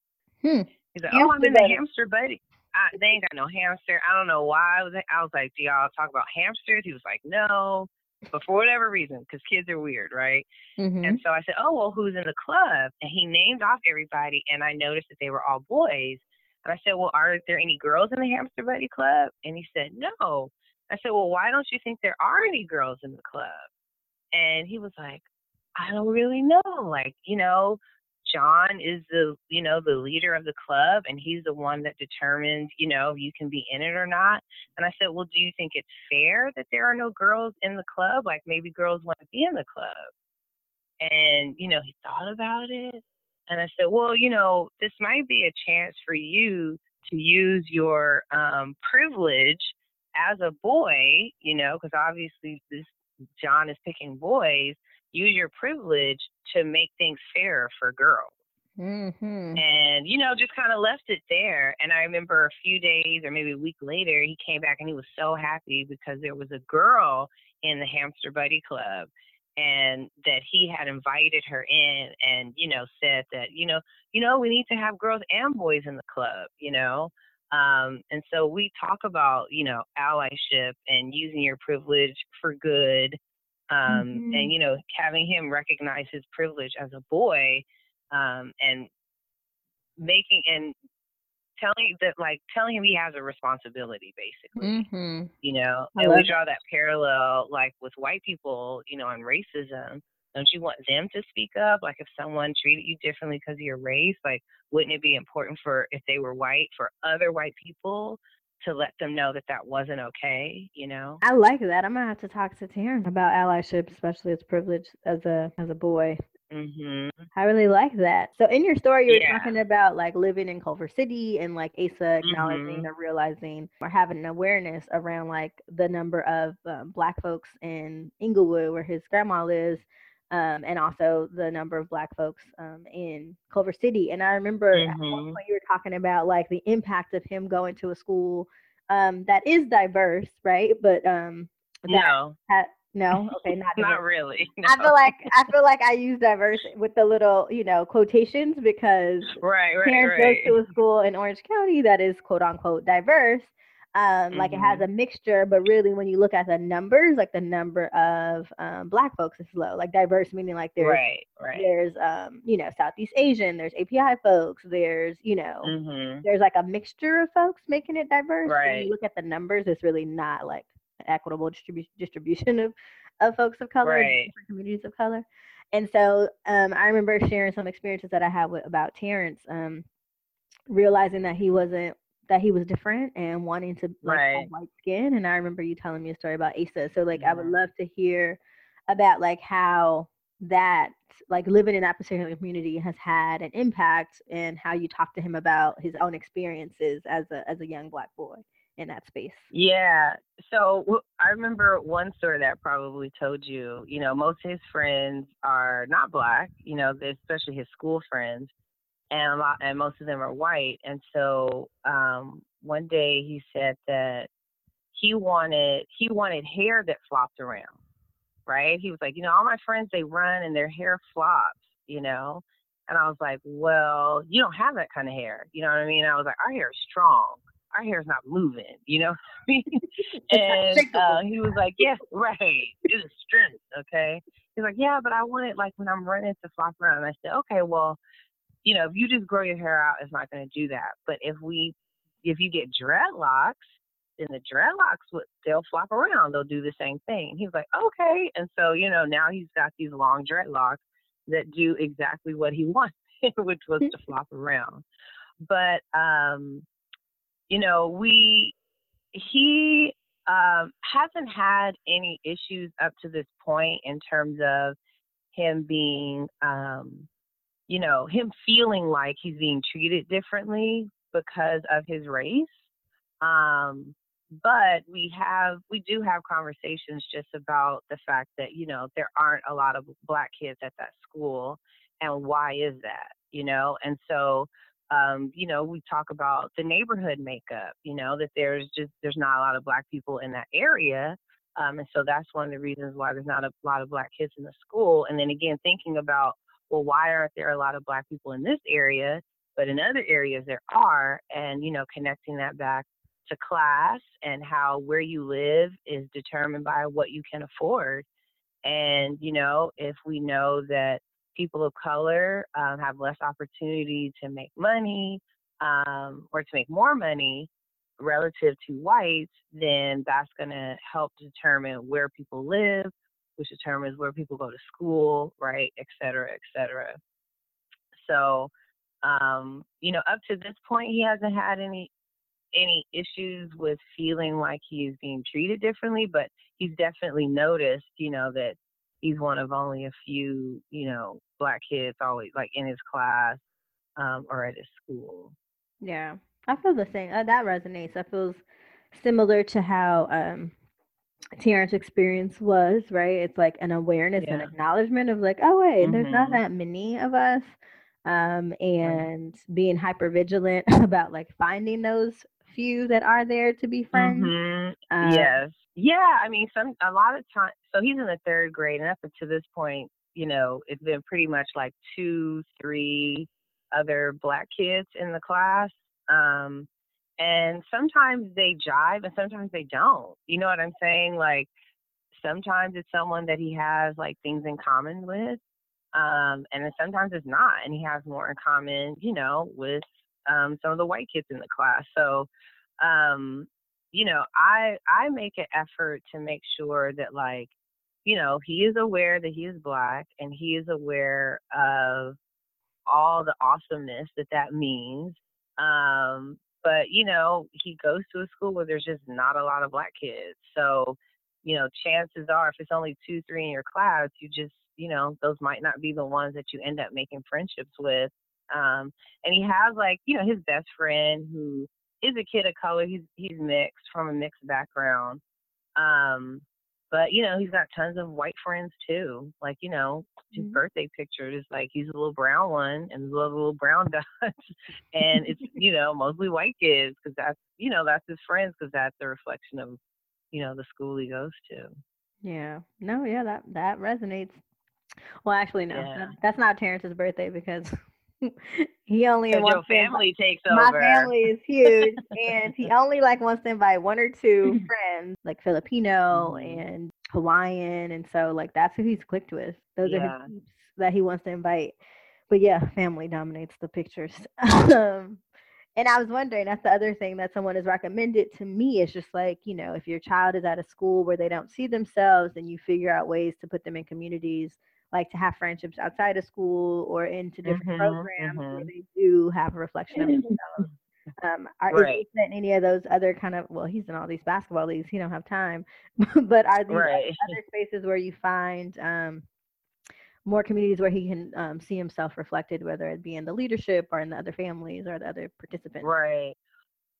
[SPEAKER 2] Hmm.
[SPEAKER 3] He's like, Oh, I'm in the
[SPEAKER 2] buddy.
[SPEAKER 3] hamster buddy. I, they ain't got no hamster. I don't know why. I was I was like, Do y'all talk about hamsters? He was like, No. But for whatever reason, because kids are weird, right?
[SPEAKER 2] Mhm.
[SPEAKER 3] And so I said, Oh, well, who's in the club? And he named off everybody, and I noticed that they were all boys. And I said, Well, are there any girls in the Hamster Buddy Club? And he said, No. I said, Well, why don't you think there are any girls in the club? And he was like, I don't really know. Like, you know, John is the, you know, the leader of the club, and he's the one that determines, you know, you can be in it or not. And I said, Well, do you think it's fair that there are no girls in the club? Like, maybe girls want to be in the club. And, you know, he thought about it. And I said, well, you know, this might be a chance for you to use your um, privilege as a boy, you know, because obviously this John is picking boys. Use your privilege to make things fairer for girls
[SPEAKER 2] Mhm.
[SPEAKER 3] and you know just kind of left it there and i remember a few days or maybe a week later he came back and he was so happy because there was a girl in the hamster buddy club and that he had invited her in and you know said that you know you know we need to have girls and boys in the club you know um and so we talk about you know allyship and using your privilege for good um
[SPEAKER 2] Mhm.
[SPEAKER 3] and you know having him recognize his privilege as a boy um, and making and telling that like telling him he has a responsibility basically
[SPEAKER 2] Mhm.
[SPEAKER 3] you know
[SPEAKER 2] I
[SPEAKER 3] and we draw that parallel like with white people you know on racism don't you want them to speak up like if someone treated you differently because of your race like wouldn't it be important for if they were white for other white people to let them know that that wasn't okay you know
[SPEAKER 2] I like that. I'm gonna have to talk to Taryn about allyship, especially as privilege as a as a boy.
[SPEAKER 3] mhm
[SPEAKER 2] I really like that. So in your story, you were
[SPEAKER 3] Yeah.
[SPEAKER 2] talking about like living in Culver City and like Asa acknowledging
[SPEAKER 3] Mhm.
[SPEAKER 2] or realizing or having an awareness around like the number of um, Black folks in Inglewood, where his grandma lives, um, and also the number of Black folks um, in Culver City. And I remember at one
[SPEAKER 3] Mhm.
[SPEAKER 2] point you were talking about like the impact of him going to a school um, that is diverse, right? But um,
[SPEAKER 3] no
[SPEAKER 2] no, okay, not
[SPEAKER 3] not really
[SPEAKER 2] I feel like I feel like I use diverse with the little, you know, quotations because
[SPEAKER 3] right right
[SPEAKER 2] Terrence
[SPEAKER 3] right
[SPEAKER 2] goes to a school in Orange County that is quote unquote diverse. Um, like it has
[SPEAKER 3] Mm-hmm.
[SPEAKER 2] a mixture, but really when you look at the numbers, like the number of um, black folks is low. Like diverse meaning like there's
[SPEAKER 3] right right
[SPEAKER 2] there's um, you know, Southeast Asian, there's API folks, there's, you know,
[SPEAKER 3] mhm
[SPEAKER 2] there's like a mixture of folks making it diverse. but When
[SPEAKER 3] Right.
[SPEAKER 2] you look at the numbers, it's really not like an equitable distribu- distribution of, of folks of color,
[SPEAKER 3] Right.
[SPEAKER 2] different communities of color. And so um, I remember sharing some experiences that I had with, about Terrence, um, realizing that he wasn't that he was different and wanting to like
[SPEAKER 3] Right.
[SPEAKER 2] white skin. And I remember you telling me a story about Asa. So like I would love to hear about like how that like living in that particular community has had an impact and how you talk to him about his own experiences as a as a young black boy in that space.
[SPEAKER 3] Yeah. So I remember one story that probably told you. You know, most of his friends are not black. You know, especially his school friends. And a lot, and most of them are white. And so um, one day he said that he wanted he wanted hair that flopped around, right? He was like, you know, all my friends they run and their hair flops, you know. And I was like, well, you don't have that kind of hair, you know what I mean? I was like, our hair is strong. Our hair is not moving, you know. and uh, he was like, yeah, right. It is strength, okay. He's like, yeah, but I want it like when I'm running to flop around. And I said, okay, well, you know, if you just grow your hair out, it's not going to do that. But if we, if you get dreadlocks, then the dreadlocks would they'll flop around. They'll do the same thing. He's like, okay. And so, you know, now he's got these long dreadlocks that do exactly what he wanted, which was to flop around. But, um, you know, we, he um, hasn't had any issues up to this point in terms of him being, um, you know, him feeling like he's being treated differently because of his race. Um, but we have, we do have conversations just about the fact that, you know, there aren't a lot of black kids at that school. And why is that? You know, and so um, you know, we talk about the neighborhood makeup, you know, that there's just there's not a lot of black people in that area. Um, and so that's one of the reasons why there's not a lot of black kids in the school. And then again, thinking about, well, why aren't there a lot of black people in this area, but in other areas there are, and you know, connecting that back to class and how where you live is determined by what you can afford. And you know, if we know that people of color um, have less opportunity to make money um, or to make more money relative to whites, then that's going to help determine where people live, which determines where people go to school, right, et cetera, et cetera. So, um, you know, up to this point, he hasn't had any any issues with feeling like he is being treated differently, but he's definitely noticed, you know, that he's one of only a few, you know, black kids always like in his class um, or at his school.
[SPEAKER 2] Yeah, I feel the same. Uh, that resonates. That feels similar to how um, Terrence's experience was, right? It's like an awareness yeah. and acknowledgement of like, oh wait, mm-hmm. there's not mm-hmm. that many of us. Um, and right. being hyper vigilant about like finding those few that are there to be friends.
[SPEAKER 3] Mm-hmm. Uh, yes. Yeah, I mean, some a lot of time. So he's in the third grade, and up to this point, you know, it's been pretty much like two, three other black kids in the class. Um, and sometimes they jive, and sometimes they don't. You know what I'm saying? Like sometimes it's someone that he has like things in common with, um, and then sometimes it's not, and he has more in common, you know, with um, some of the white kids in the class. So um, you know, I I make an effort to make sure that like, you know, he is aware that he is black and he is aware of all the awesomeness that that means. Um, but you know, he goes to a school where there's just not a lot of black kids. So, you know, chances are if it's only two, three in your class, you just, you know, those might not be the ones that you end up making friendships with. Um, and he has like, you know, his best friend who is a kid of color. He's he's mixed from a mixed background. Um, but you know, he's got tons of white friends too. Like you know, his mm-hmm. birthday picture is like he's a little brown one and a little, little brown dots, and it's you know mostly white kids because that's you know that's his friends because that's a reflection of you know the school he goes to.
[SPEAKER 2] Yeah. No. Yeah. That that resonates. Well, actually, no. Yeah. That, that's not Terrence's birthday because he only
[SPEAKER 3] wants your family
[SPEAKER 2] to,
[SPEAKER 3] takes
[SPEAKER 2] over. My family is huge, and he only like wants to invite one or two friends, like Filipino mm-hmm. and Hawaiian, and so like that's who he's clicked with. Those yeah. are his that he wants to invite. But yeah, family dominates the pictures. um, and I was wondering, that's the other thing that someone has recommended to me is just like, you know, if your child is at a school where they don't see themselves, then you figure out ways to put them in communities like to have friendships outside of school or into different mm-hmm, programs mm-hmm. where they do have a reflection of themselves. Um, are right. in any of those other kind of well, he's in all these basketball leagues, he don't have time. but are these right. other spaces where you find um, more communities where he can um, see himself reflected, whether it be in the leadership or in the other families or the other participants?
[SPEAKER 3] Right.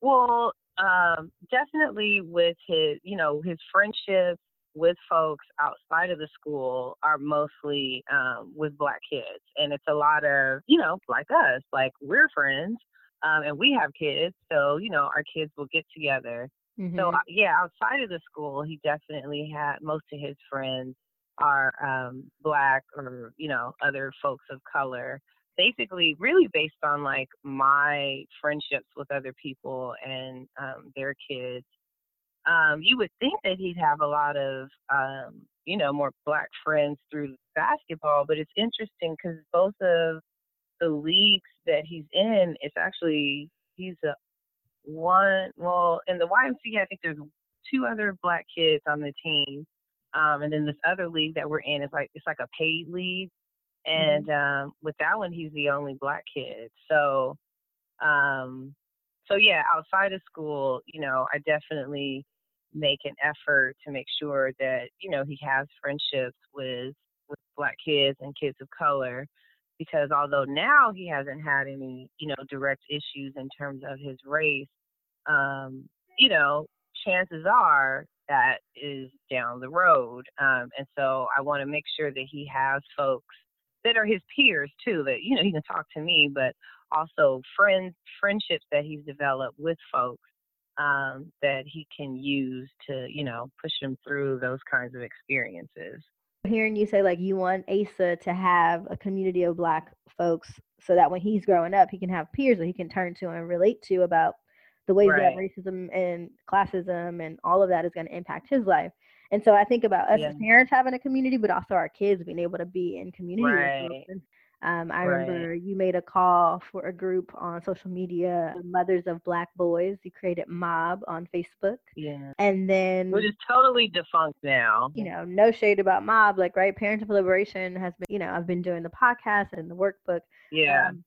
[SPEAKER 3] Well, um, definitely with his, you know, his friendships with folks outside of the school are mostly um, with black kids, and it's a lot of you know like us, like we're friends, um, and we have kids, so you know our kids will get together. Mm-hmm. So uh, yeah, outside of the school, he definitely had most of his friends are um, black or you know other folks of color basically really based on like my friendships with other people and um, their kids um, you would think that he'd have a lot of um, you know more black friends through basketball but it's interesting because both of the leagues that he's in it's actually he's a one well in the ymca i think there's two other black kids on the team um, and then this other league that we're in is like it's like a paid league, and mm-hmm. um, with that one he's the only black kid. So, um, so yeah, outside of school, you know, I definitely make an effort to make sure that you know he has friendships with with black kids and kids of color because although now he hasn't had any you know direct issues in terms of his race um you know chances are that is down the road. Um, and so I want to make sure that he has folks that are his peers too, that, you know, he can talk to me, but also friends, friendships that he's developed with folks um, that he can use to, you know, push him through those kinds of experiences.
[SPEAKER 2] Hearing you say like you want Asa to have a community of black folks so that when he's growing up, he can have peers that he can turn to and relate to about the ways right. that racism and classism and all of that is going to impact his life. And so I think about us yeah. as parents having a community, but also our kids being able to be in community. Right. Um, I right. remember you made a call for a group on social media, Mothers of Black Boys. You created Mob on Facebook.
[SPEAKER 3] Yeah.
[SPEAKER 2] And then.
[SPEAKER 3] Which is totally defunct now.
[SPEAKER 2] You know, no shade about Mob. Like, right? Parenting for Liberation has been, you know, I've been doing the podcast and the workbook.
[SPEAKER 3] Yeah. Um,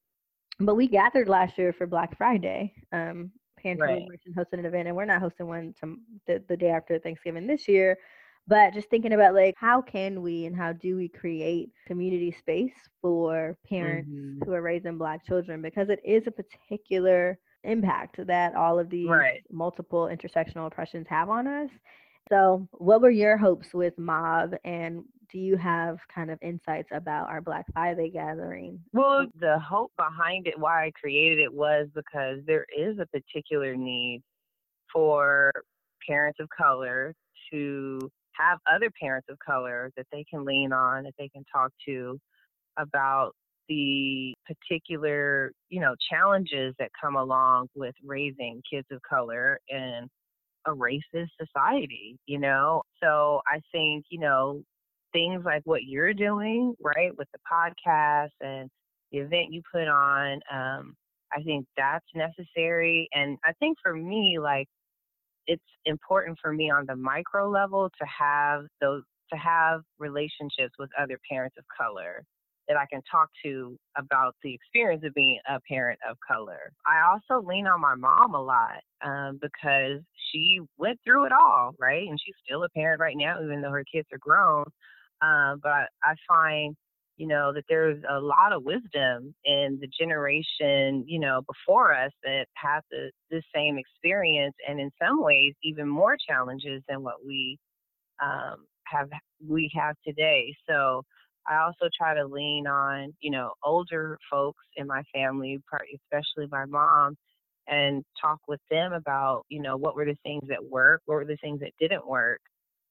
[SPEAKER 2] but we gathered last year for Black Friday. Um, Pantry right. hosted an event, and we're not hosting one to the, the day after Thanksgiving this year. But just thinking about like how can we and how do we create community space for parents mm-hmm. who are raising Black children because it is a particular impact that all of these right. multiple intersectional oppressions have on us. So, what were your hopes with Mob, and do you have kind of insights about our Black Friday gathering?
[SPEAKER 3] Well, the hope behind it, why I created it, was because there is a particular need for parents of color to have other parents of color that they can lean on, that they can talk to about the particular, you know, challenges that come along with raising kids of color in a racist society, you know? So I think, you know, things like what you're doing, right, with the podcast and the event you put on, um, I think that's necessary. And I think for me, like, it's important for me on the micro level to have those to have relationships with other parents of color that I can talk to about the experience of being a parent of color. I also lean on my mom a lot um, because she went through it all, right? And she's still a parent right now, even though her kids are grown. Um, but I, I find, you know, that there's a lot of wisdom in the generation, you know, before us that had the, the same experience and in some ways even more challenges than what we um, have we have today. So I also try to lean on, you know, older folks in my family, especially my mom, and talk with them about, you know, what were the things that worked, what were the things that didn't work,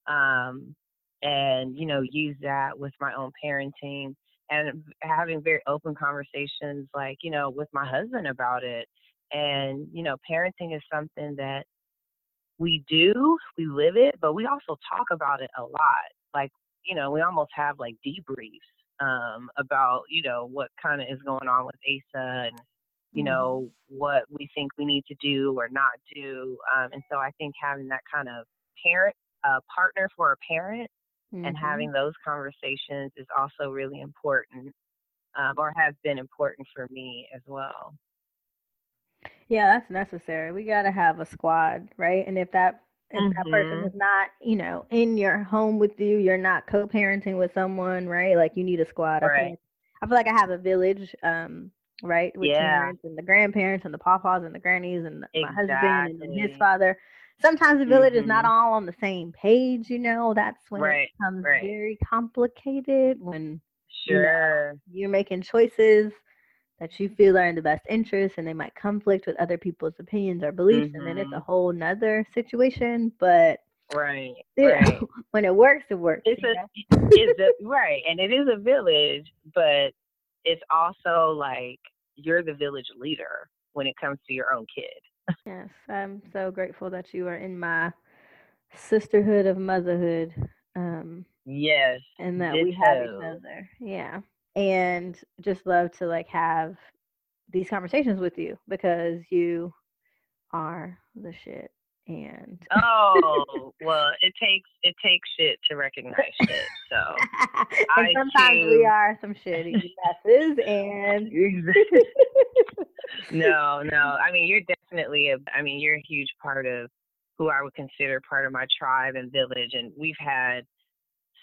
[SPEAKER 3] um, and you know, use that with my own parenting and having very open conversations, like you know, with my husband about it. And you know, parenting is something that we do, we live it, but we also talk about it a lot. Like you know, we almost have like debriefs um, about, you know, what kind of is going on with Asa and, you mm-hmm. know, what we think we need to do or not do. Um, and so I think having that kind of parent, uh, partner for a parent mm-hmm. and having those conversations is also really important um, or has been important for me as well.
[SPEAKER 2] Yeah, that's necessary. We got to have a squad, right? And if that if mm-hmm. that person mm-hmm. is not, you know, in your home with you, you're not co-parenting with someone, right? Like you need a squad.
[SPEAKER 3] Right. I, feel,
[SPEAKER 2] I feel like I have a village, um, right, with
[SPEAKER 3] yeah.
[SPEAKER 2] parents and the grandparents and the papas and the grannies and
[SPEAKER 3] exactly.
[SPEAKER 2] my husband and his father. Sometimes the village is not
[SPEAKER 3] Mhm.
[SPEAKER 2] all on the same page, you know. That's when
[SPEAKER 3] Right,
[SPEAKER 2] it becomes
[SPEAKER 3] right.
[SPEAKER 2] very complicated when you know,
[SPEAKER 3] Sure.
[SPEAKER 2] you're making choices that you feel are in the best interest and they might conflict with other people's opinions or beliefs and then it's a
[SPEAKER 3] Mhm.
[SPEAKER 2] whole nother situation. But
[SPEAKER 3] Right.
[SPEAKER 2] you know,
[SPEAKER 3] Right.
[SPEAKER 2] when it works, it works.
[SPEAKER 3] It's a it's a right, and it is a village, but it's also like you're the village leader when it comes to your own kid.
[SPEAKER 2] Yes, I'm so grateful that you are in my sisterhood of motherhood. Um,
[SPEAKER 3] Yes.
[SPEAKER 2] and that we have each other. Yeah. And just love to like have these conversations with you because you are the shit. And
[SPEAKER 3] Oh well, it takes it takes shit to recognize shit. So
[SPEAKER 2] and
[SPEAKER 3] I
[SPEAKER 2] sometimes we are some shitty messes and
[SPEAKER 3] no, no. I mean, you're definitely a. I mean, you're a huge part of who I would consider part of my tribe and village, and we've had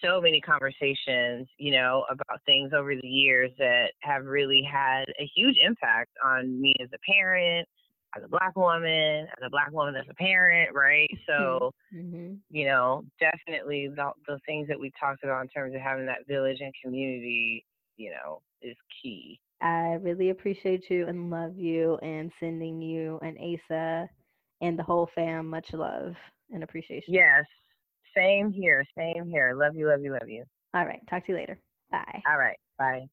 [SPEAKER 3] so many conversations, you know, about things over the years that have really had a huge impact on me as a parent, as a black woman, as a black woman as a parent, right? So,
[SPEAKER 2] Mhm.
[SPEAKER 3] you know, definitely the, the things that we talked about in terms of having that village and community, you know, is key.
[SPEAKER 2] I really appreciate you and love you and sending you and Asa and the whole fam much love and appreciation.
[SPEAKER 3] Yes. Same here. Same here. Love you, love you, love you.
[SPEAKER 2] All right. Talk to you later. Bye.
[SPEAKER 3] All right. Bye.